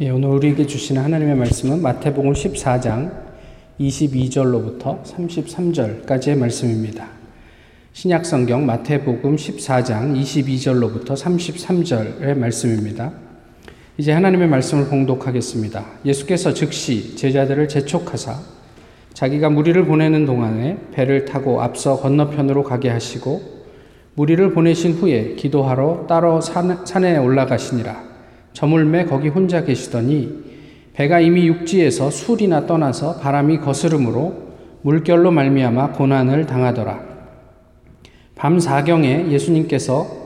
예, 오늘 우리에게 주시는 하나님의 말씀은 마태복음 14장 22절로부터 33절까지의 말씀입니다. 신약 성경 마태복음 14장 22절로부터 33절의 말씀입니다. 이제 하나님의 말씀을 봉독하겠습니다. 예수께서 즉시 제자들을 재촉하사 자기가 무리를 보내는 동안에 배를 타고 앞서 건너편으로 가게 하시고 무리를 보내신 후에 기도하러 따로 산에 올라가시니라. 저물매 거기 혼자 계시더니 배가 이미 육지에서 술이나 떠나서 바람이 거스름으로 물결로 말미암아 고난을 당하더라. 밤 사경에 예수님께서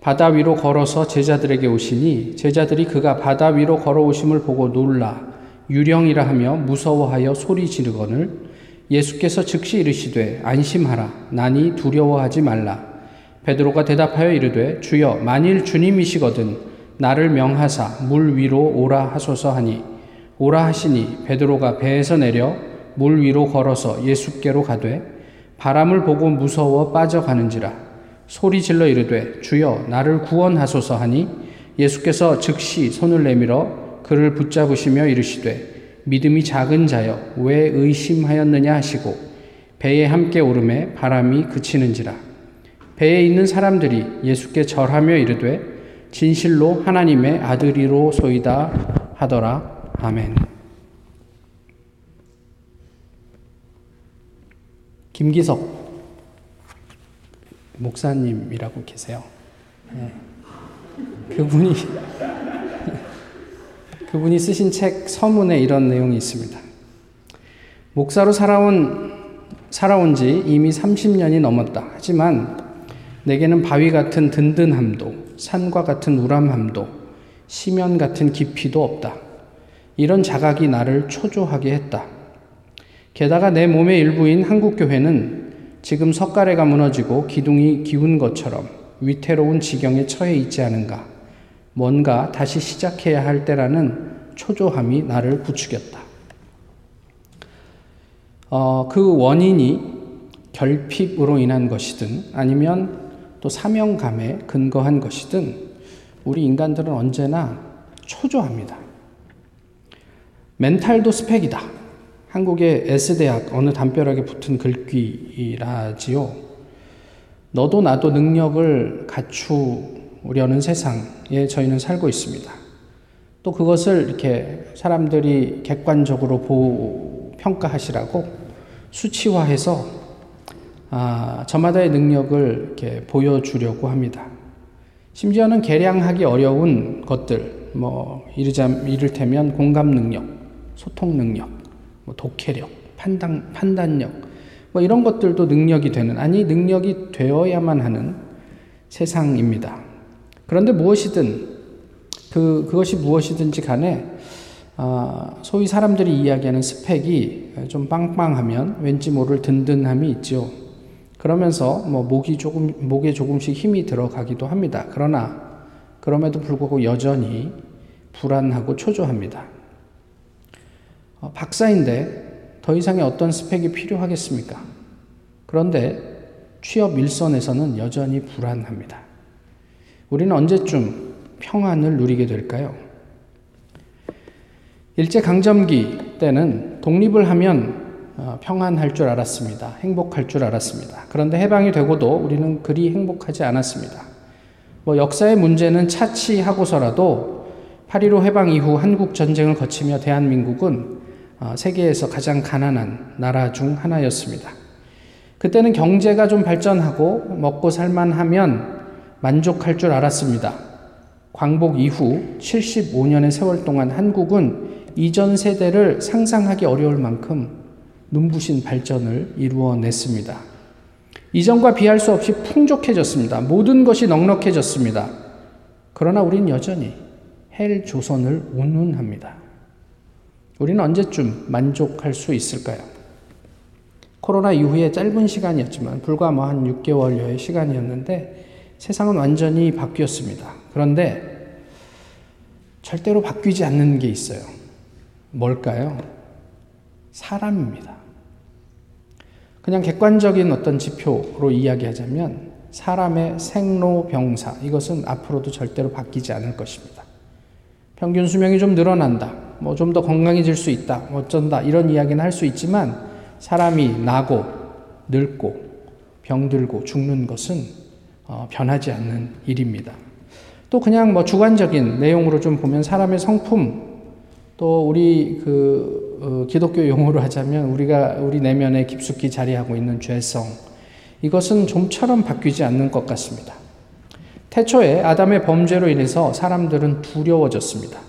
바다 위로 걸어서 제자들에게 오시니 제자들이 그가 바다 위로 걸어오심을 보고 놀라 유령이라 하며 무서워하여 소리 지르거늘 예수께서 즉시 이르시되 안심하라 나니 두려워하지 말라 베드로가 대답하여 이르되 주여 만일 주님이시거든 나를 명하사 물 위로 오라 하소서 하니 오라 하시니 베드로가 배에서 내려 물 위로 걸어서 예수께로 가되 바람을 보고 무서워 빠져가는지라. 소리 질러 이르되 주여 나를 구원하소서 하니 예수께서 즉시 손을 내밀어 그를 붙잡으시며 이르시되 믿음이 작은 자여 왜 의심하였느냐 하시고 배에 함께 오름에 바람이 그치는지라. 배에 있는 사람들이 예수께 절하며 이르되 진실로 하나님의 아들이로 소이다 하더라. 아멘. 김기석 목사님이라고 계세요. 네. 그분이 그분이 쓰신 책 서문에 이런 내용이 있습니다. 목사로 살아온 살아온 지 이미 30년이 넘었다. 하지만 내게는 바위 같은 든든함도 산과 같은 우람함도 시면 같은 깊이도 없다. 이런 자각이 나를 초조하게 했다. 게다가 내 몸의 일부인 한국교회는 지금 석가래가 무너지고 기둥이 기운 것처럼 위태로운 지경에 처해 있지 않은가. 뭔가 다시 시작해야 할 때라는 초조함이 나를 부추겼다. 어, 그 원인이 결핍으로 인한 것이든 아니면 또 사명감에 근거한 것이든 우리 인간들은 언제나 초조합니다. 멘탈도 스펙이다. 한국의 S대학 어느 담벼락에 붙은 글귀라지요. 너도 나도 능력을 갖추려는 세상에 저희는 살고 있습니다. 또 그것을 이렇게 사람들이 객관적으로 보, 평가하시라고 수치화해서 아, 저마다의 능력을 이렇게 보여주려고 합니다. 심지어는 계량하기 어려운 것들, 뭐 이르자 이를테면 공감 능력, 소통 능력, 뭐 독해력, 판단 판단력, 뭐 이런 것들도 능력이 되는 아니 능력이 되어야만 하는 세상입니다. 그런데 무엇이든 그 그것이 무엇이든지 간에 아, 소위 사람들이 이야기하는 스펙이 좀 빵빵하면 왠지 모를 든든함이 있죠. 그러면서 뭐 목이 조금 목에 조금씩 힘이 들어가기도 합니다. 그러나 그럼에도 불구하고 여전히 불안하고 초조합니다. 어, 박사인데 더 이상의 어떤 스펙이 필요하겠습니까? 그런데 취업 일선에서는 여전히 불안합니다. 우리는 언제쯤 평안을 누리게 될까요? 일제강점기 때는 독립을 하면 어, 평안할 줄 알았습니다. 행복할 줄 알았습니다. 그런데 해방이 되고도 우리는 그리 행복하지 않았습니다. 뭐 역사의 문제는 차치하고서라도 8.15 해방 이후 한국 전쟁을 거치며 대한민국은 어, 세계에서 가장 가난한 나라 중 하나였습니다. 그때는 경제가 좀 발전하고 먹고 살만하면 만족할 줄 알았습니다. 광복 이후 75년의 세월 동안 한국은 이전 세대를 상상하기 어려울 만큼 눈부신 발전을 이루어냈습니다. 이전과 비할 수 없이 풍족해졌습니다. 모든 것이 넉넉해졌습니다. 그러나 우린 여전히 헬 조선을 운운합니다. 우리는 언제쯤 만족할 수 있을까요? 코로나 이후에 짧은 시간이었지만 불과 뭐 한 6개월여의 시간이었는데 세상은 완전히 바뀌었습니다. 그런데 절대로 바뀌지 않는 게 있어요. 뭘까요? 사람입니다. 그냥 객관적인 어떤 지표로 이야기하자면 사람의 생로병사 이것은 앞으로도 절대로 바뀌지 않을 것입니다. 평균 수명이 좀 늘어난다. 뭐 좀 더 건강해질 수 있다. 뭐 어쩐다. 이런 이야기는 할 수 있지만 사람이 나고 늙고 병들고 죽는 것은 어, 변하지 않는 일입니다. 또 그냥 뭐 주관적인 내용으로 좀 보면 사람의 성품 또 우리 그 어, 기독교 용어로 하자면 우리가 우리 내면에 깊숙이 자리하고 있는 죄성 이것은 좀처럼 바뀌지 않는 것 같습니다. 태초에 아담의 범죄로 인해서 사람들은 두려워졌습니다.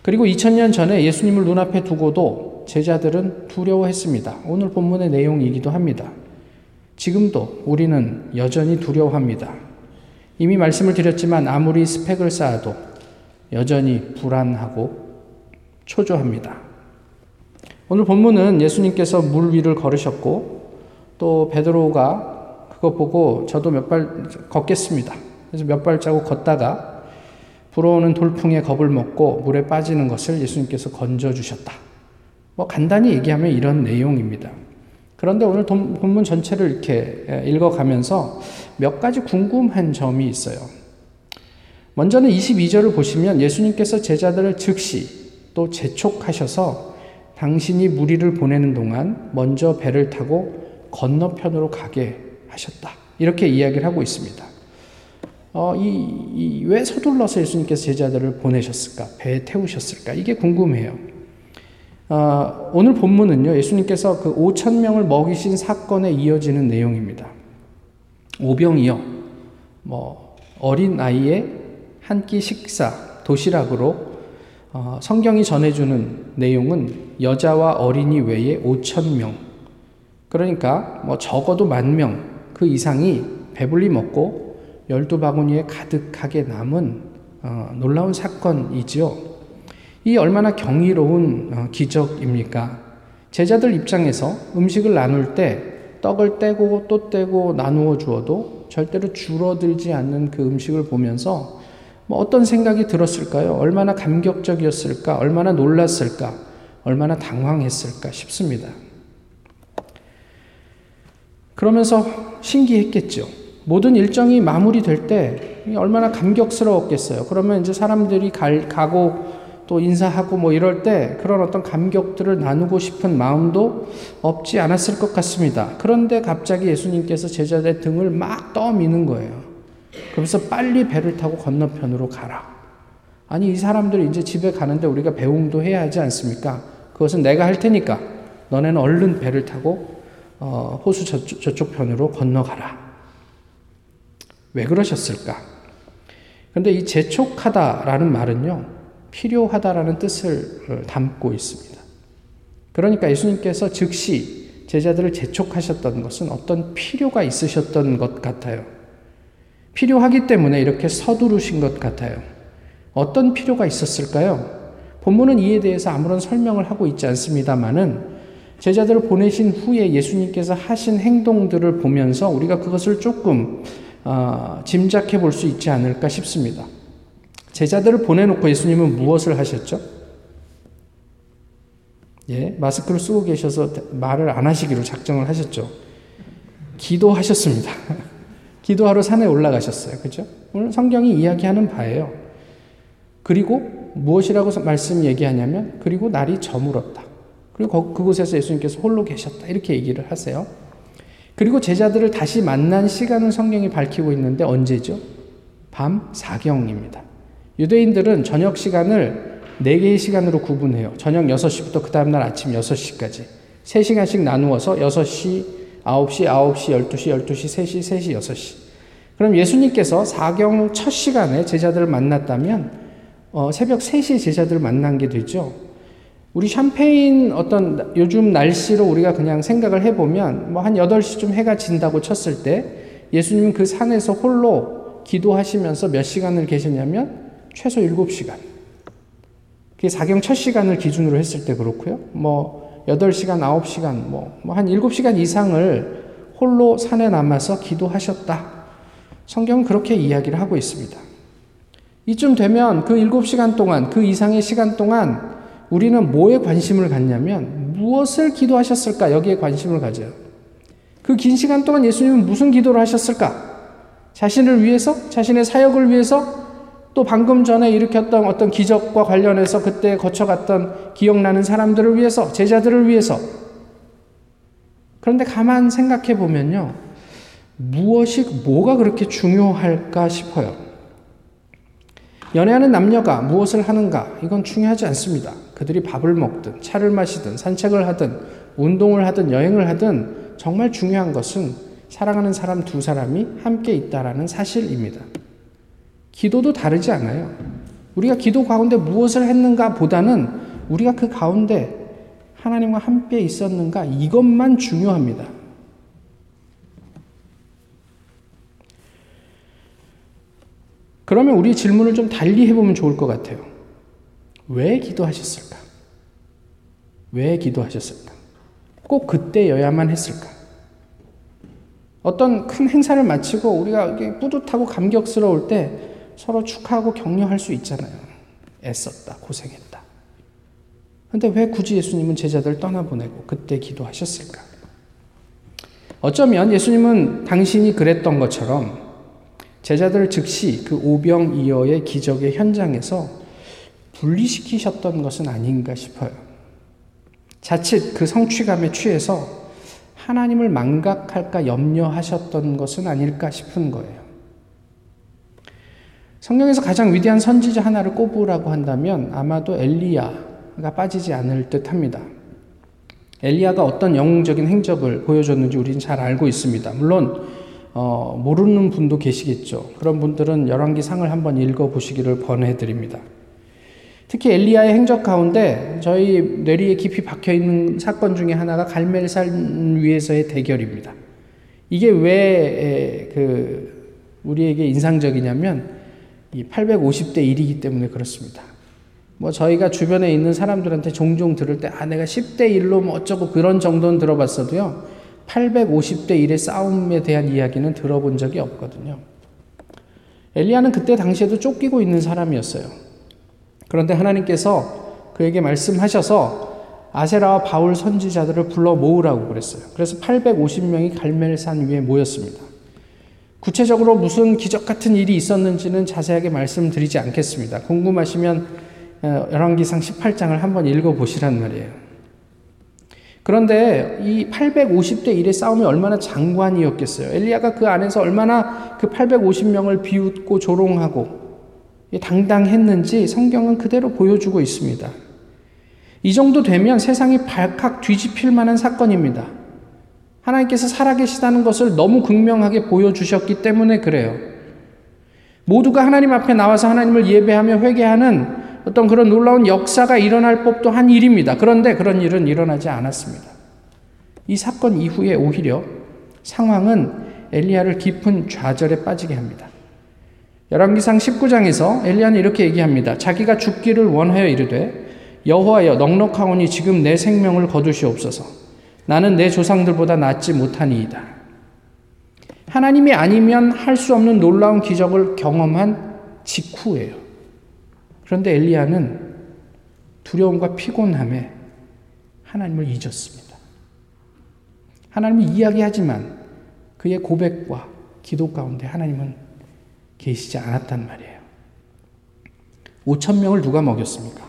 그리고 2000년 전에 예수님을 눈앞에 두고도 제자들은 두려워했습니다. 오늘 본문의 내용이기도 합니다. 지금도 우리는 여전히 두려워합니다. 이미 말씀을 드렸지만 아무리 스펙을 쌓아도 여전히 불안하고 초조합니다. 오늘 본문은 예수님께서 물 위를 걸으셨고 또 베드로가 그거 보고 저도 몇 발 걷겠습니다. 그래서 몇 발자국 걷다가 불어오는 돌풍에 겁을 먹고 물에 빠지는 것을 예수님께서 건져 주셨다. 뭐 간단히 얘기하면 이런 내용입니다. 그런데 오늘 본문 전체를 이렇게 읽어가면서 몇 가지 궁금한 점이 있어요. 먼저는 22절을 보시면 예수님께서 제자들을 즉시 또 재촉하셔서 당신이 무리를 보내는 동안 먼저 배를 타고 건너편으로 가게 하셨다. 이렇게 이야기를 하고 있습니다. 어, 이, 이, 왜 서둘러서 예수님께서 제자들을 보내셨을까? 배에 태우셨을까? 이게 궁금해요. 어, 오늘 본문은요, 예수님께서 그 5천 명을 먹이신 사건에 이어지는 내용입니다. 오병이요, 뭐 어린 아이의 한 끼 식사 도시락으로 어, 성경이 전해주는 내용은 여자와 어린이 외에 5천 명. 그러니까 뭐 적어도 만 명 그 이상이 배불리 먹고 열두 바구니에 가득하게 남은 어, 놀라운 사건이지요. 이 얼마나 경이로운 어, 기적입니까? 제자들 입장에서 음식을 나눌 때 떡을 떼고 또 떼고 나누어 주어도 절대로 줄어들지 않는 그 음식을 보면서 뭐 어떤 생각이 들었을까요? 얼마나 감격적이었을까? 얼마나 놀랐을까? 얼마나 당황했을까 싶습니다. 그러면서 신기했겠죠. 모든 일정이 마무리될 때 얼마나 감격스러웠겠어요. 그러면 이제 사람들이 갈, 가고 또 인사하고 뭐 이럴 때 그런 어떤 감격들을 나누고 싶은 마음도 없지 않았을 것 같습니다. 그런데 갑자기 예수님께서 제자들의 등을 막 떠미는 거예요. 그래서 빨리 배를 타고 건너편으로 가라. 아니, 이 사람들이 이제 집에 가는데 우리가 배웅도 해야 하지 않습니까? 그것은 내가 할 테니까 너네는 얼른 배를 타고 어, 호수 저쪽, 저쪽 편으로 건너가라. 왜 그러셨을까? 그런데 이 재촉하다라는 말은요, 필요하다라는 뜻을 어, 담고 있습니다. 그러니까 예수님께서 즉시 제자들을 재촉하셨던 것은 어떤 필요가 있으셨던 것 같아요. 필요하기 때문에 이렇게 서두르신 것 같아요. 어떤 필요가 있었을까요? 본문은 이에 대해서 아무런 설명을 하고 있지 않습니다만은 제자들을 보내신 후에 예수님께서 하신 행동들을 보면서 우리가 그것을 조금 어, 짐작해 볼 수 있지 않을까 싶습니다. 제자들을 보내놓고 예수님은 무엇을 하셨죠? 예, 마스크를 쓰고 계셔서 말을 안 하시기로 작정을 하셨죠. 기도하셨습니다. 기도하러 산에 올라가셨어요. 그죠? 오늘 성경이 이야기하는 바예요. 그리고 무엇이라고 말씀 얘기하냐면 그리고 날이 저물었다. 그리고 그곳에서 예수님께서 홀로 계셨다. 이렇게 얘기를 하세요. 그리고 제자들을 다시 만난 시간은 성경이 밝히고 있는데 언제죠? 밤 사경입니다. 유대인들은 저녁 시간을 4개의 시간으로 구분해요. 저녁 6시부터 그 다음날 아침 6시까지. 3시간씩 나누어서 6시, 9시, 9시, 12시, 12시, 3시, 3시, 6시. 그럼 예수님께서 사경 첫 시간에 제자들을 만났다면 어, 새벽 3시에 제자들을 만난 게 되죠. 우리 샴페인 어떤 요즘 날씨로 우리가 그냥 생각을 해보면 뭐 한 8시쯤 해가 진다고 쳤을 때 예수님은 그 산에서 홀로 기도하시면서 몇 시간을 계셨냐면 최소 7시간. 그게 사경 첫 시간을 기준으로 했을 때 그렇고요. 뭐 8시간, 9시간, 뭐, 뭐한 7시간 이상을 홀로 산에 남아서 기도하셨다. 성경은 그렇게 이야기를 하고 있습니다. 이쯤 되면 그 7시간 동안, 그 이상의 시간 동안 우리는 뭐에 관심을 갖냐면 무엇을 기도하셨을까? 여기에 관심을 가져요. 그 긴 시간 동안 예수님은 무슨 기도를 하셨을까? 자신을 위해서? 자신의 사역을 위해서? 또 방금 전에 일으켰던 어떤 기적과 관련해서 그때 거쳐갔던 기억나는 사람들을 위해서, 제자들을 위해서. 그런데 가만 생각해 보면요. 무엇이, 뭐가 그렇게 중요할까 싶어요. 연애하는 남녀가 무엇을 하는가, 이건 중요하지 않습니다. 그들이 밥을 먹든, 차를 마시든, 산책을 하든, 운동을 하든, 여행을 하든, 정말 중요한 것은 사랑하는 사람 두 사람이 함께 있다라는 사실입니다. 기도도 다르지 않아요. 우리가 기도 가운데 무엇을 했는가 보다는 우리가 그 가운데 하나님과 함께 있었는가 이것만 중요합니다. 그러면 우리 질문을 좀 달리 해보면 좋을 것 같아요. 왜 기도하셨을까? 왜 기도하셨을까? 꼭 그때여야만 했을까? 어떤 큰 행사를 마치고 우리가 뿌듯하고 감격스러울 때 서로 축하하고 격려할 수 있잖아요. 애썼다, 고생했다. 근데 왜 굳이 예수님은 제자들 떠나보내고 그때 기도하셨을까? 어쩌면 예수님은 당신이 그랬던 것처럼 제자들 즉시 그 오병이어의 기적의 현장에서 분리시키셨던 것은 아닌가 싶어요. 자칫 그 성취감에 취해서 하나님을 망각할까 염려하셨던 것은 아닐까 싶은 거예요. 성경에서 가장 위대한 선지자 하나를 꼽으라고 한다면 아마도 엘리야가 빠지지 않을 듯 합니다. 엘리야가 어떤 영웅적인 행적을 보여줬는지 우리는 잘 알고 있습니다. 물론 어, 모르는 분도 계시겠죠. 그런 분들은 열왕기상을 한번 읽어보시기를 권해드립니다. 특히 엘리야의 행적 가운데 저희 뇌리에 깊이 박혀 있는 사건 중에 하나가 갈멜산 위에서의 대결입니다. 이게 왜 그 우리에게 인상적이냐면 이 850대 1이기 때문에 그렇습니다. 뭐 저희가 주변에 있는 사람들한테 종종 들을 때, 아, 내가 10대 1로 뭐 어쩌고 그런 정도는 들어봤어도요, 850대 1의 싸움에 대한 이야기는 들어본 적이 없거든요. 엘리야는 그때 당시에도 쫓기고 있는 사람이었어요. 그런데 하나님께서 그에게 말씀하셔서 아세라와 바울 선지자들을 불러 모으라고 그랬어요. 그래서 850명이 갈멜산 위에 모였습니다. 구체적으로 무슨 기적 같은 일이 있었는지는 자세하게 말씀드리지 않겠습니다. 궁금하시면 어, 열왕기상 18장을 한번 읽어 보시란 말이에요. 그런데 이 850대 1의 싸움이 얼마나 장관이었겠어요. 엘리야가 그 안에서 얼마나 그 850명을 비웃고 조롱하고 당당했는지 성경은 그대로 보여주고 있습니다. 이 정도 되면 세상이 발칵 뒤집힐 만한 사건입니다. 하나님께서 살아계시다는 것을 너무 극명하게 보여주셨기 때문에 그래요. 모두가 하나님 앞에 나와서 하나님을 예배하며 회개하는 어떤 그런 놀라운 역사가 일어날 법도 한 일입니다. 그런데 그런 일은 일어나지 않았습니다. 이 사건 이후에 오히려 상황은 엘리야를 깊은 좌절에 빠지게 합니다. 열왕기상 19장에서 엘리야는 이렇게 얘기합니다. 자기가 죽기를 원하여 이르되 여호와여 넉넉하오니 지금 내 생명을 거두시옵소서. 나는 내 조상들보다 낫지 못하니이다. 하나님이 아니면 할 수 없는 놀라운 기적을 경험한 직후예요. 그런데 엘리야는 두려움과 피곤함에 하나님을 잊었습니다. 하나님을 이야기하지만 그의 고백과 기도 가운데 하나님은 계시지 않았단 말이에요. 5천 명을 누가 먹였습니까?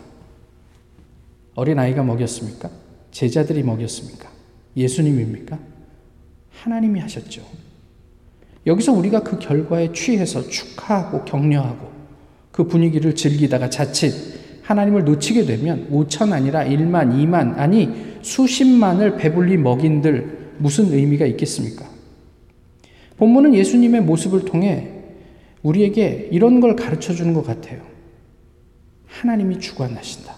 어린 아이가 먹였습니까? 제자들이 먹였습니까? 예수님입니까? 하나님이 하셨죠. 여기서 우리가 그 결과에 취해서 축하하고 격려하고 그 분위기를 즐기다가 자칫 하나님을 놓치게 되면 5천 아니라 1만, 2만, 아니 수십만을 배불리 먹인들 무슨 의미가 있겠습니까? 본문은 예수님의 모습을 통해 우리에게 이런 걸 가르쳐 주는 것 같아요. 하나님이 주관하신다.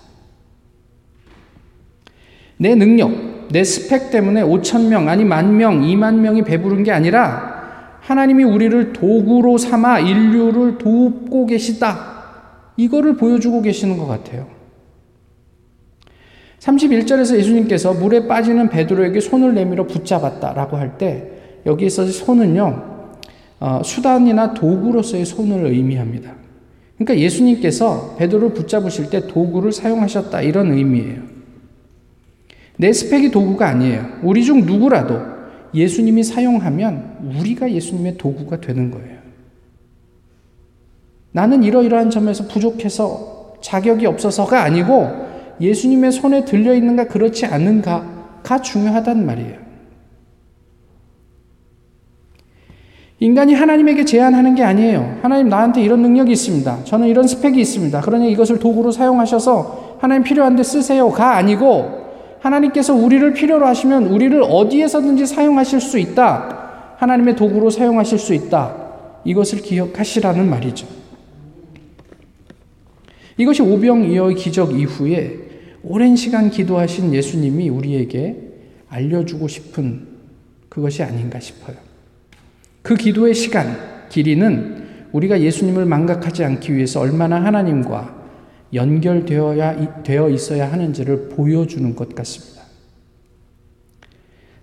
내 능력, 내 스펙 때문에 5천 명, 아니 만 명, 2만 명이 배부른 게 아니라 하나님이 우리를 도구로 삼아 인류를 돕고 계시다. 이거를 보여주고 계시는 것 같아요. 31절에서 예수님께서 물에 빠지는 베드로에게 손을 내밀어 붙잡았다라고 할 때 여기에 서 손은요 어, 수단이나 도구로서의 손을 의미합니다. 그러니까 예수님께서 베드로를 붙잡으실 때 도구를 사용하셨다 이런 의미예요. 내 스펙이 도구가 아니에요. 우리 중 누구라도 예수님이 사용하면 우리가 예수님의 도구가 되는 거예요. 나는 이러이러한 점에서 부족해서 자격이 없어서가 아니고 예수님의 손에 들려 있는가 그렇지 않은가가 중요하단 말이에요. 인간이 하나님에게 제안하는 게 아니에요. 하나님 나한테 이런 능력이 있습니다. 저는 이런 스펙이 있습니다. 그러니 이것을 도구로 사용하셔서 하나님 필요한데 쓰세요가 아니고 하나님께서 우리를 필요로 하시면 우리를 어디에서든지 사용하실 수 있다. 하나님의 도구로 사용하실 수 있다. 이것을 기억하시라는 말이죠. 이것이 오병이어의 기적 이후에 오랜 시간 기도하신 예수님이 우리에게 알려주고 싶은 그것이 아닌가 싶어요. 그 기도의 시간, 길이는 우리가 예수님을 망각하지 않기 위해서 얼마나 하나님과 연결되어야 되어 있어야 하는지를 보여주는 것 같습니다.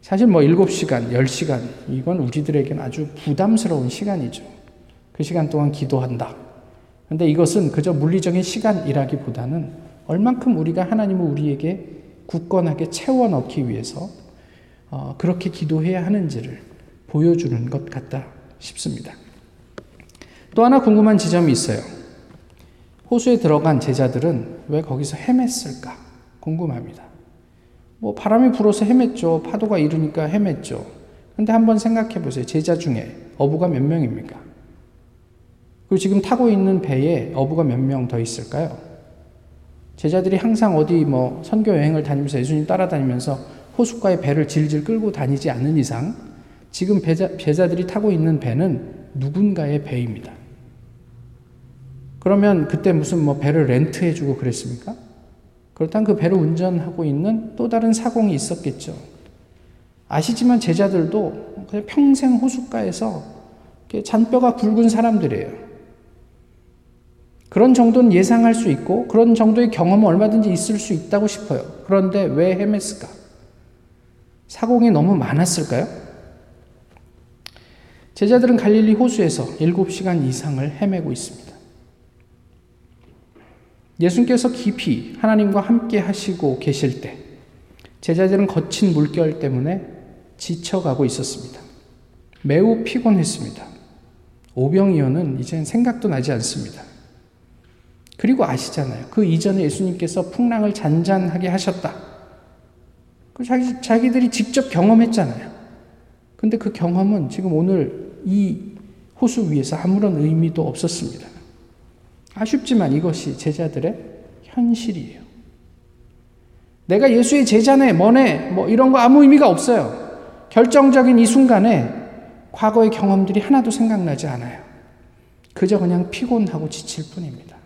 사실 뭐 7시간, 10시간 이건 우리들에게는 아주 부담스러운 시간이죠. 그 시간 동안 기도한다. 근데 이것은 그저 물리적인 시간이라기보다는 얼만큼 우리가 하나님을 우리에게 굳건하게 채워 넣기 위해서 어, 그렇게 기도해야 하는지를 보여주는 것 같다 싶습니다. 또 하나 궁금한 지점이 있어요. 호수에 들어간 제자들은 왜 거기서 헤맸을까 궁금합니다. 뭐 바람이 불어서 헤맸죠. 파도가 일으니까 헤맸죠. 근데 한번 생각해 보세요. 제자 중에 어부가 몇 명입니까? 그리고 지금 타고 있는 배에 어부가 몇 명 더 있을까요? 제자들이 항상 어디 뭐 선교 여행을 다니면서 예수님 따라다니면서 호숫가에 배를 질질 끌고 다니지 않는 이상 지금 배자, 제자들이 타고 있는 배는 누군가의 배입니다. 그러면 그때 무슨 뭐 배를 렌트해주고 그랬습니까? 그렇다면 그 배를 운전하고 있는 또 다른 사공이 있었겠죠. 아시지만 제자들도 그냥 평생 호숫가에서 잔뼈가 굵은 사람들이에요. 그런 정도는 예상할 수 있고 그런 정도의 경험은 얼마든지 있을 수 있다고 싶어요. 그런데 왜 헤맸을까? 사공이 너무 많았을까요? 제자들은 갈릴리 호수에서 7시간 이상을 헤매고 있습니다. 예수님께서 깊이 하나님과 함께 하시고 계실 때 제자들은 거친 물결 때문에 지쳐가고 있었습니다. 매우 피곤했습니다. 오병이어는 이젠 생각도 나지 않습니다. 그리고 아시잖아요. 그 이전에 예수님께서 풍랑을 잔잔하게 하셨다. 그 자기, 자기들이 직접 경험했잖아요. 근데 그 경험은 지금 오늘 이 호수 위에서 아무런 의미도 없었습니다. 아쉽지만 이것이 제자들의 현실이에요. 내가 예수의 제자네, 뭐네, 뭐 이런 거 아무 의미가 없어요. 결정적인 이 순간에 과거의 경험들이 하나도 생각나지 않아요. 그저 그냥 피곤하고 지칠 뿐입니다.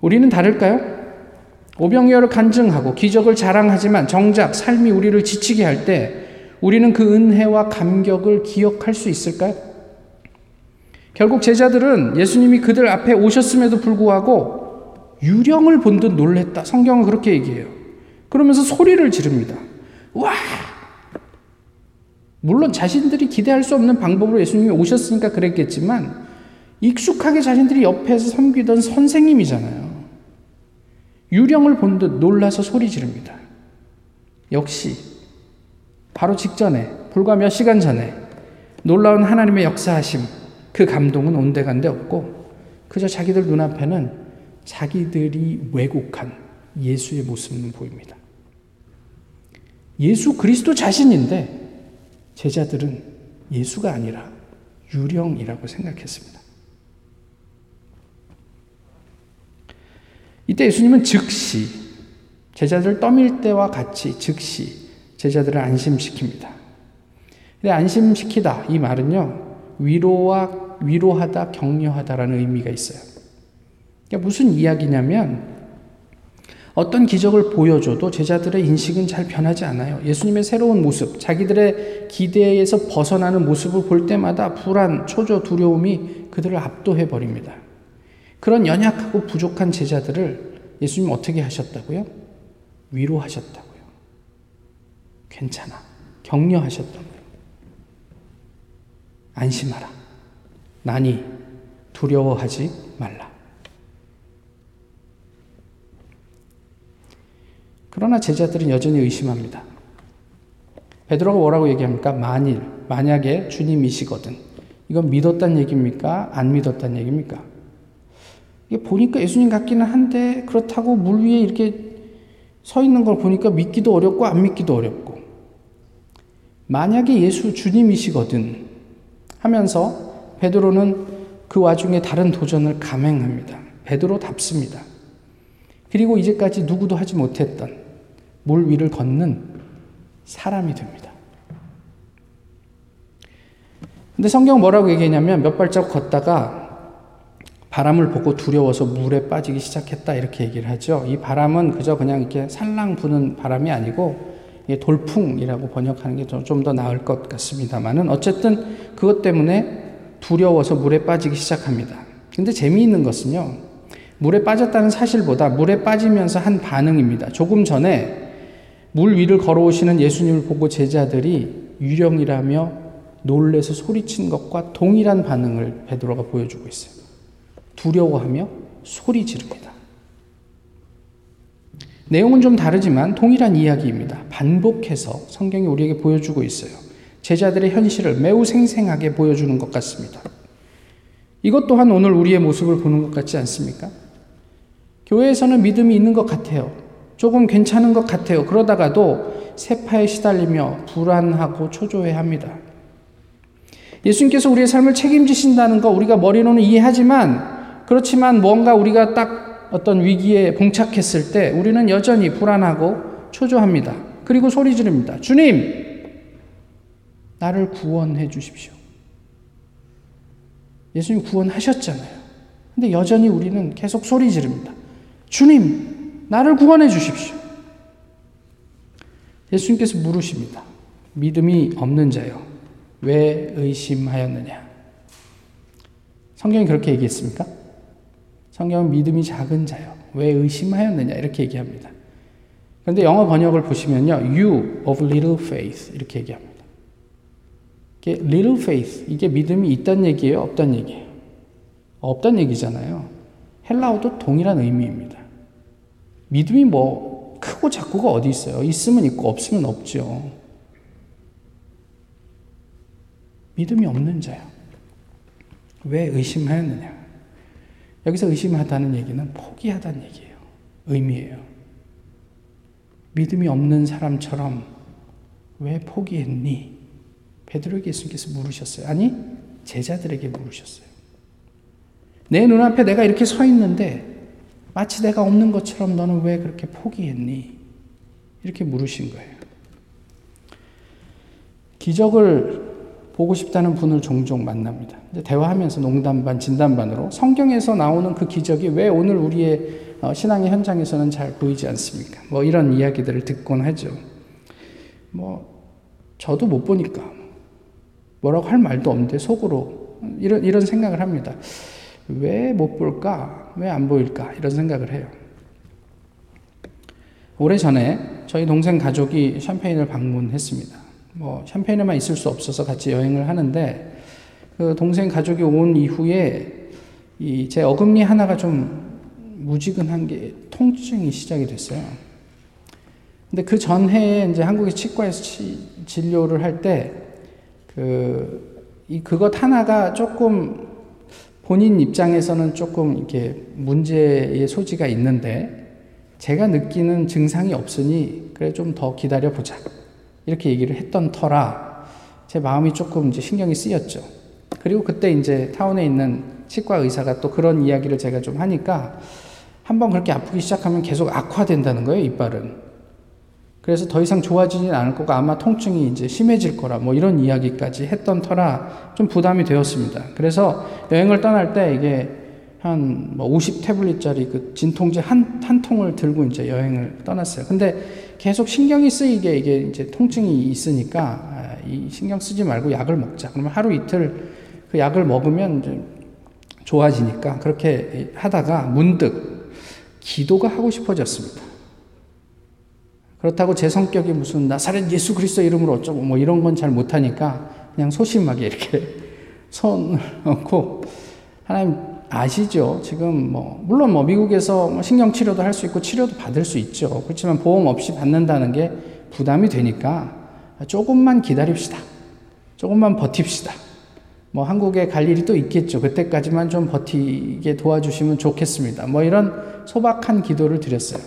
우리는 다를까요? 오병이어를 간증하고 기적을 자랑하지만 정작 삶이 우리를 지치게 할 때 우리는 그 은혜와 감격을 기억할 수 있을까요? 결국 제자들은 예수님이 그들 앞에 오셨음에도 불구하고 유령을 본 듯 놀랬다. 성경은 그렇게 얘기해요. 그러면서 소리를 지릅니다. 와! 물론 자신들이 기대할 수 없는 방법으로 예수님이 오셨으니까 그랬겠지만 익숙하게 자신들이 옆에서 섬기던 선생님이잖아요. 유령을 본 듯 놀라서 소리 지릅니다. 역시 바로 직전에 불과 몇 시간 전에 놀라운 하나님의 역사하심 그 감동은 온데간데 없고 그저 자기들 눈앞에는 자기들이 왜곡한 예수의 모습은 보입니다. 예수 그리스도 자신인데 제자들은 예수가 아니라 유령이라고 생각했습니다. 이때 예수님은 즉시 제자들 떠밀 때와 같이 즉시 제자들을 안심시킵니다. 근데 안심시키다 이 말은요 위로와 위로하다, 격려하다라는 의미가 있어요. 그러니까 무슨 이야기냐면 어떤 기적을 보여줘도 제자들의 인식은 잘 변하지 않아요. 예수님의 새로운 모습, 자기들의 기대에서 벗어나는 모습을 볼 때마다 불안, 초조, 두려움이 그들을 압도해 버립니다. 그런 연약하고 부족한 제자들을 예수님 어떻게 하셨다고요? 위로하셨다고요. 괜찮아. 격려하셨다고요. 안심하라. 나니 두려워하지 말라. 그러나 제자들은 여전히 의심합니다. 베드로가 뭐라고 얘기합니까? 만일, 만약에 주님이시거든. 이건 믿었단 얘기입니까? 안 믿었단 얘기입니까? 이게 보니까 예수님 같기는 한데 그렇다고 물 위에 이렇게 서 있는 걸 보니까 믿기도 어렵고 안 믿기도 어렵고 만약에 예수 주님이시거든 하면서 베드로는 그 와중에 다른 도전을 감행합니다. 베드로 답습니다. 그리고 이제까지 누구도 하지 못했던 물 위를 걷는 사람이 됩니다. 근데 성경 뭐라고 얘기했냐면 몇 발자국 걷다가 바람을 보고 두려워서 물에 빠지기 시작했다 이렇게 얘기를 하죠. 이 바람은 그저 그냥 이렇게 살랑 부는 바람이 아니고 돌풍이라고 번역하는 게 좀 더 나을 것 같습니다만은 어쨌든 그것 때문에 두려워서 물에 빠지기 시작합니다. 근데 재미있는 것은요. 물에 빠졌다는 사실보다 물에 빠지면서 한 반응입니다. 조금 전에 물 위를 걸어오시는 예수님을 보고 제자들이 유령이라며 놀래서 소리친 것과 동일한 반응을 베드로가 보여주고 있어요. 두려워하며 소리 지릅니다. 내용은 좀 다르지만 동일한 이야기입니다. 반복해서 성경이 우리에게 보여주고 있어요. 제자들의 현실을 매우 생생하게 보여주는 것 같습니다. 이것 또한 오늘 우리의 모습을 보는 것 같지 않습니까? 교회에서는 믿음이 있는 것 같아요. 조금 괜찮은 것 같아요. 그러다가도 세파에 시달리며 불안하고 초조해 합니다. 예수님께서 우리의 삶을 책임지신다는 거 우리가 머리로는 이해하지만 그렇지만 뭔가 우리가 딱 어떤 위기에 봉착했을 때 우리는 여전히 불안하고 초조합니다. 그리고 소리 지릅니다. 주님, 나를 구원해 주십시오. 예수님 구원하셨잖아요. 근데 여전히 우리는 계속 소리 지릅니다. 주님, 나를 구원해 주십시오. 예수님께서 물으십니다. 믿음이 없는 자요. 왜 의심하였느냐? 성경이 그렇게 얘기했습니까? 성경은 믿음이 작은 자요. 왜 의심하였느냐? 이렇게 얘기합니다. 그런데 영어 번역을 보시면요. You of little faith. 이렇게 얘기합니다. 이게 little faith. 이게 믿음이 있단 얘기예요? 없단 얘기예요? 없단 얘기잖아요. 헬라어도 동일한 의미입니다. 믿음이 뭐 크고 작고가 어디 있어요? 있으면 있고 없으면 없죠. 믿음이 없는 자요. 왜 의심하였느냐? 여기서 의심하다는 얘기는 포기하다는 얘기예요. 의미예요. 믿음이 없는 사람처럼 왜 포기했니? 베드로에게 예수님께서 물으셨어요. 아니, 제자들에게 물으셨어요. 내 눈앞에 내가 이렇게 서 있는데 마치 내가 없는 것처럼 너는 왜 그렇게 포기했니? 이렇게 물으신 거예요. 기적을 보고 싶다는 분을 종종 만납니다. 대화하면서 농담 반, 진담 반으로 성경에서 나오는 그 기적이 왜 오늘 우리의 어, 신앙의 현장에서는 잘 보이지 않습니까? 뭐 이런 이야기들을 듣곤 하죠. 뭐 저도 못 보니까 뭐라고 할 말도 없는데 속으로 이런 이런 생각을 합니다. 왜 못 볼까? 왜 안 보일까? 이런 생각을 해요. 오래 전에 저희 동생 가족이 샴페인을 방문했습니다. 뭐 샴페인에만 있을 수 없어서 같이 여행을 하는데 그 동생 가족이 온 이후에 이 제 어금니 하나가 좀 무지근한 게 통증이 시작이 됐어요. 근데 그 전해에 이제 한국의 치과에서 치, 진료를 할 때 그, 이 그것 하나가 조금 본인 입장에서는 조금 이렇게 문제의 소지가 있는데 제가 느끼는 증상이 없으니 그래 좀 더 기다려 보자. 이렇게 얘기를 했던 터라 제 마음이 조금 이제 신경이 쓰였죠. 그리고 그때 이제 타운에 있는 치과 의사가 또 그런 이야기를 제가 좀 하니까 한번 그렇게 아프기 시작하면 계속 악화된다는 거예요, 이빨은. 그래서 더 이상 좋아지진 않을 거고 아마 통증이 이제 심해질 거라 뭐 이런 이야기까지 했던 터라 좀 부담이 되었습니다. 그래서 여행을 떠날 때 이게 한 뭐 50태블릿짜리 그 진통제 한, 한 통을 들고 이제 여행을 떠났어요. 근데 계속 신경이 쓰이게 이게 이제 통증이 있으니까 아, 이 신경 쓰지 말고 약을 먹자. 그러면 하루 이틀 그 약을 먹으면 이제 좋아지니까 그렇게 하다가 문득 기도가 하고 싶어졌습니다. 그렇다고 제 성격이 무슨 나사렛 예수 그리스도 이름으로 어쩌고 뭐 이런 건 잘 못하니까 그냥 소심하게 이렇게 손을 얹고 하나님 아시죠? 지금 뭐 물론 뭐 미국에서 뭐 신경 치료도 할 수 있고 치료도 받을 수 있죠. 그렇지만 보험 없이 받는다는 게 부담이 되니까 조금만 기다립시다. 조금만 버팁시다. 뭐 한국에 갈 일이 또 있겠죠. 그때까지만 좀 버티게 도와주시면 좋겠습니다. 뭐 이런 소박한 기도를 드렸어요.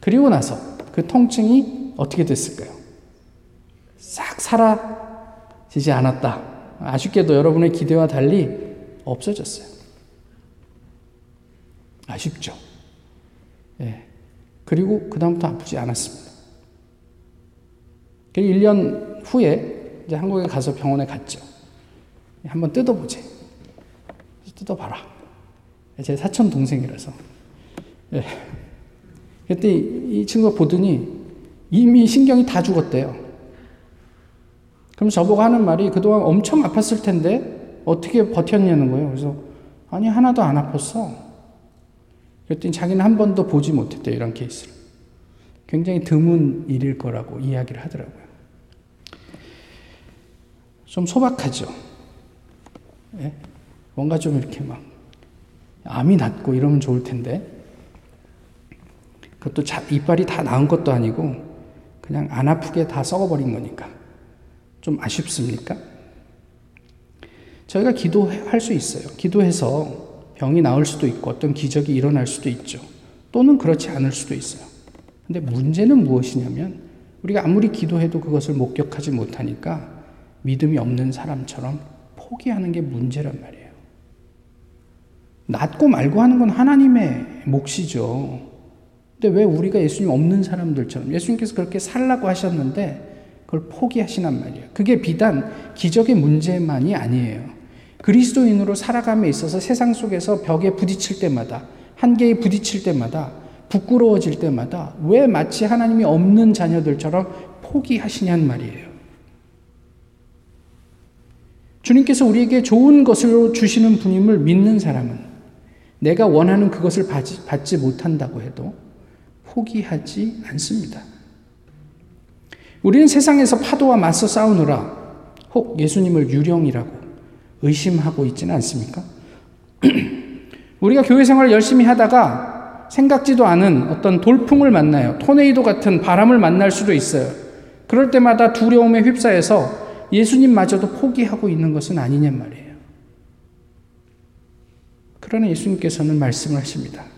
그리고 나서 그 통증이 어떻게 됐을까요? 싹 사라지지 않았다. 아쉽게도 여러분의 기대와 달리 없어졌어요. 아쉽죠. 예. 그리고 그다음부터 아프지 않았습니다. 1년 후에 이제 한국에 가서 병원에 갔죠. 한번 뜯어보지. 뜯어봐라. 제 사촌 동생이라서. 예. 그때 이 친구가 보더니 이미 신경이 다 죽었대요. 그럼 저보고 하는 말이 그동안 엄청 아팠을 텐데 어떻게 버텼냐는 거예요. 그래서 아니 하나도 안 아팠어. 그랬더니 자기는 한 번도 보지 못했대 이런 케이스를. 굉장히 드문 일일 거라고 이야기를 하더라고요. 좀 소박하죠. 예? 뭔가 좀 이렇게 막 암이 낫고 이러면 좋을 텐데 그것도 자, 이빨이 다 나은 것도 아니고 그냥 안 아프게 다 썩어버린 거니까 좀 아쉽습니까? 저희가 기도할 수 있어요. 기도해서 병이 나을 수도 있고 어떤 기적이 일어날 수도 있죠. 또는 그렇지 않을 수도 있어요. 근데 문제는 무엇이냐면 우리가 아무리 기도해도 그것을 목격하지 못하니까 믿음이 없는 사람처럼 포기하는 게 문제란 말이에요. 낫고 말고 하는 건 하나님의 몫이죠. 근데 왜 우리가 예수님 없는 사람들처럼 예수님께서 그렇게 살라고 하셨는데 그걸 포기하시란 말이에요. 그게 비단 기적의 문제만이 아니에요. 그리스도인으로 살아감에 있어서 세상 속에서 벽에 부딪힐 때마다 한계에 부딪힐 때마다 부끄러워질 때마다 왜 마치 하나님이 없는 자녀들처럼 포기하시냔 말이에요. 주님께서 우리에게 좋은 것으로 주시는 분임을 믿는 사람은 내가 원하는 그것을 받지 못한다고 해도 포기하지 않습니다. 우리는 세상에서 파도와 맞서 싸우느라 혹 예수님을 유령이라고 의심하고 있지는 않습니까? 우리가 교회 생활을 열심히 하다가 생각지도 않은 어떤 돌풍을 만나요. 토네이도 같은 바람을 만날 수도 있어요. 그럴 때마다 두려움에 휩싸여서 예수님마저도 포기하고 있는 것은 아니냔 말이에요. 그러나 예수님께서는 말씀을 하십니다.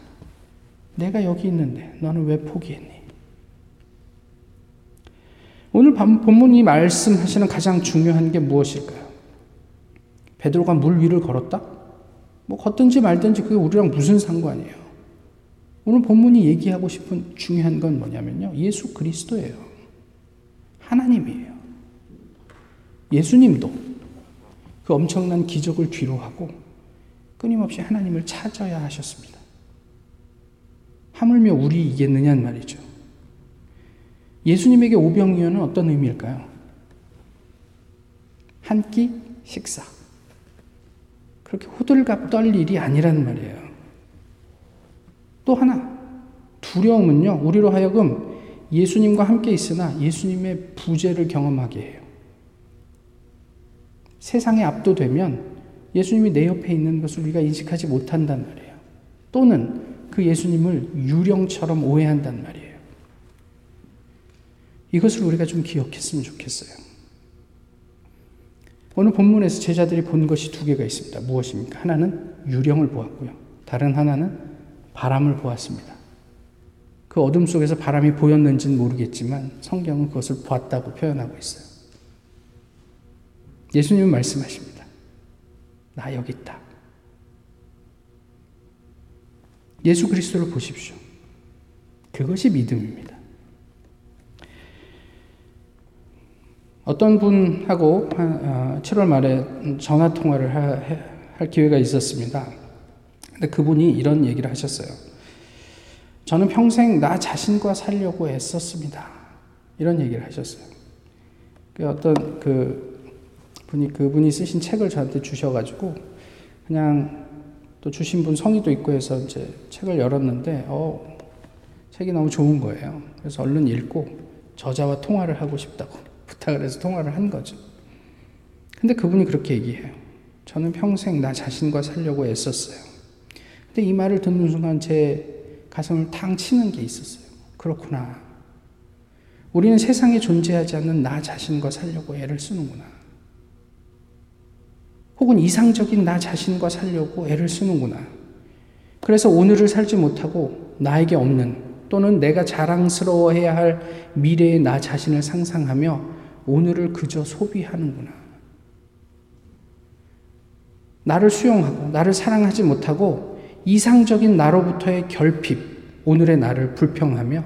내가 여기 있는데 너는 왜 포기했니? 오늘 본문이 말씀하시는 가장 중요한 게 무엇일까요? 베드로가 물 위를 걸었다? 뭐 걷든지 말든지 그게 우리랑 무슨 상관이에요? 오늘 본문이 얘기하고 싶은 중요한 건 뭐냐면요. 예수 그리스도예요. 하나님이에요. 예수님도 그 엄청난 기적을 뒤로하고 끊임없이 하나님을 찾아야 하셨습니다. 하물며 우리 이겠느냐는 말이죠. 예수님에게 오병이어는 어떤 의미일까요? 한 끼 식사. 그렇게 호들갑 떨 일이 아니란 말이에요. 또 하나, 두려움은요, 우리로 하여금 예수님과 함께 있으나 예수님의 부재를 경험하게 해요. 세상에 압도되면 예수님이 내 옆에 있는 것을 우리가 인식하지 못한단 말이에요. 또는 그 예수님을 유령처럼 오해한단 말이에요. 이것을 우리가 좀 기억했으면 좋겠어요. 오늘 본문에서 제자들이 본 것이 두 개가 있습니다. 무엇입니까? 하나는 유령을 보았고요. 다른 하나는 바람을 보았습니다. 그 어둠 속에서 바람이 보였는지는 모르겠지만 성경은 그것을 보았다고 표현하고 있어요. 예수님은 말씀하십니다. 나 여기 있다. 예수 그리스도를 보십시오. 그것이 믿음입니다. 어떤 분하고 7월 어, 말에 전화 통화를 할 기회가 있었습니다. 근데 그분이 이런 얘기를 하셨어요. 저는 평생 나 자신과 살려고 애썼습니다. 이런 얘기를 하셨어요. 그 어떤 그 분이 그분이 쓰신 책을 저한테 주셔가지고 그냥 또 주신 분 성의도 있고 해서 이제 책을 열었는데, 어, 책이 너무 좋은 거예요. 그래서 얼른 읽고 저자와 통화를 하고 싶다고 부탁을 해서 통화를 한 거죠. 근데 그분이 그렇게 얘기해요. 저는 평생 나 자신과 살려고 애썼어요. 근데 이 말을 듣는 순간 제 가슴을 탕 치는 게 있었어요. 그렇구나. 우리는 세상에 존재하지 않는 나 자신과 살려고 애를 쓰는구나. 혹은 이상적인 나 자신과 살려고 애를 쓰는구나. 그래서 오늘을 살지 못하고 나에게 없는 또는 내가 자랑스러워해야 할 미래의 나 자신을 상상하며 오늘을 그저 소비하는구나. 나를 수용하고 나를 사랑하지 못하고 이상적인 나로부터의 결핍, 오늘의 나를 불평하며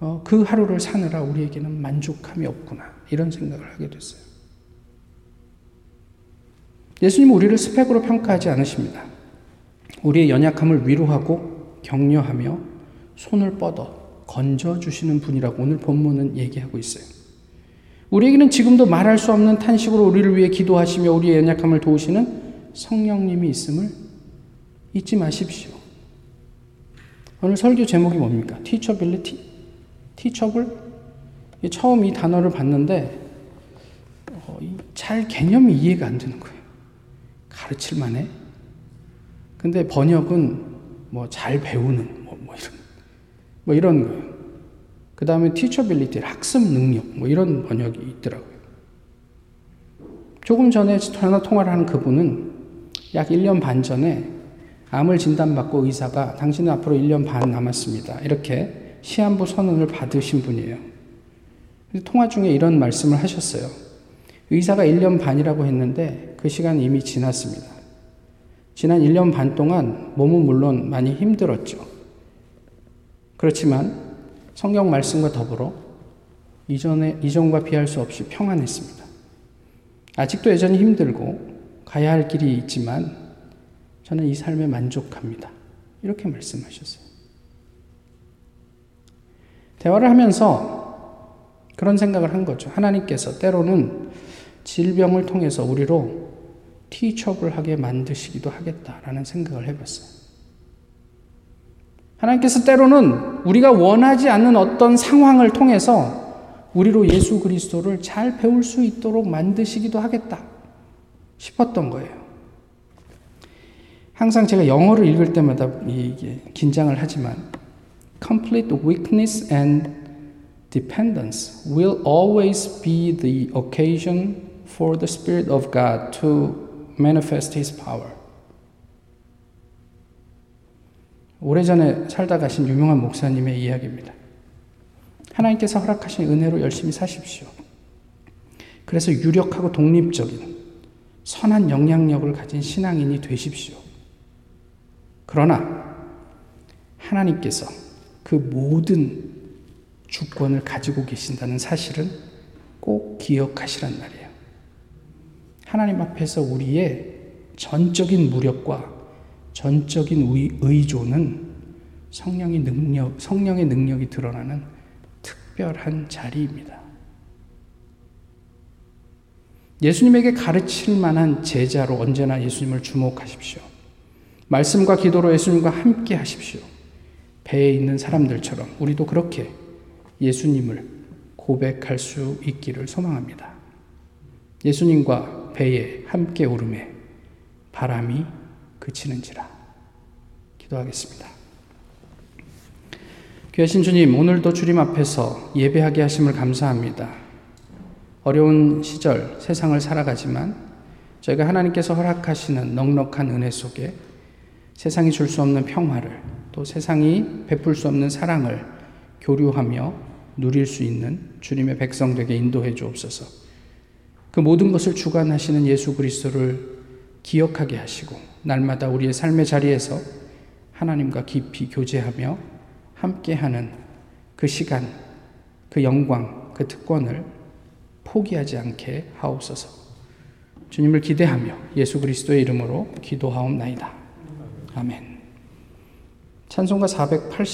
어, 그 하루를 사느라 우리에게는 만족함이 없구나. 이런 생각을 하게 됐어요. 예수님은 우리를 스펙으로 평가하지 않으십니다. 우리의 연약함을 위로하고 격려하며 손을 뻗어 건져주시는 분이라고 오늘 본문은 얘기하고 있어요. 우리에게는 지금도 말할 수 없는 탄식으로 우리를 위해 기도하시며 우리의 연약함을 도우시는 성령님이 있음을 잊지 마십시오. 오늘 설교 제목이 뭡니까? Teachability? Teachable? 처음 이 단어를 봤는데 어, 잘 개념이 이해가 안 되는 거예요. 가르칠 만해? 근데 번역은 뭐 잘 배우는 뭐, 뭐 이런 뭐 이런 거예요. 그 다음에 teachability 학습 능력 뭐 이런 번역이 있더라고요. 조금 전에 전화 통화를 하는 그분은 약 1년 반 전에 암을 진단받고 의사가 당신은 앞으로 1년 반 남았습니다. 이렇게 시한부 선언을 받으신 분이에요. 통화 중에 이런 말씀을 하셨어요. 의사가 1년 반이라고 했는데 그 시간 이미 지났습니다. 지난 1년 반 동안 몸은 물론 많이 힘들었죠. 그렇지만 성경 말씀과 더불어 이전에, 이전과 비할 수 없이 평안했습니다. 아직도 여전히 힘들고 가야 할 길이 있지만 저는 이 삶에 만족합니다. 이렇게 말씀하셨어요. 대화를 하면서 그런 생각을 한 거죠. 하나님께서 때로는 질병을 통해서 우리로 티처블 하게 만드시기도 하겠다라는 생각을 해봤어요. 하나님께서 때로는 우리가 원하지 않는 어떤 상황을 통해서 우리로 예수 그리스도를 잘 배울 수 있도록 만드시기도 하겠다 싶었던 거예요. 항상 제가 영어를 읽을 때마다 이게 긴장을 하지만 complete weakness and dependence will always be the occasion for the Spirit of God to manifest His power. 오래전에 살다 가신 유명한 목사님의 이야기입니다. 하나님께서 허락하신 은혜로 열심히 사십시오. 그래서 유력하고 독립적인 선한 영향력을 가진 신앙인이 되십시오. 그러나 하나님께서 그 모든 주권을 가지고 계신다는 사실은 꼭 기억하시란 말이에요. 하나님 앞에서 우리의 전적인 무력과 전적인 의존은 성령의 능력, 성령의 능력이 드러나는 특별한 자리입니다. 예수님에게 가르칠 만한 제자로 언제나 예수님을 주목하십시오. 말씀과 기도로 예수님과 함께 하십시오. 배에 있는 사람들처럼 우리도 그렇게 예수님을 고백할 수 있기를 소망합니다. 예수님과 배에 함께 오름에 바람이 그치는지라. 기도하겠습니다. 귀하신 주님, 오늘도 주님 앞에서 예배하게 하심을 감사합니다. 어려운 시절 세상을 살아가지만 저희가 하나님께서 허락하시는 넉넉한 은혜 속에 세상이 줄 수 없는 평화를 또 세상이 베풀 수 없는 사랑을 교류하며 누릴 수 있는 주님의 백성들에게 인도해 주옵소서. 그 모든 것을 주관하시는 예수 그리스도를 기억하게 하시고 날마다 우리의 삶의 자리에서 하나님과 깊이 교제하며 함께하는 그 시간, 그 영광, 그 특권을 포기하지 않게 하옵소서. 주님을 기대하며 예수 그리스도의 이름으로 기도하옵나이다. 아멘. 찬송가 488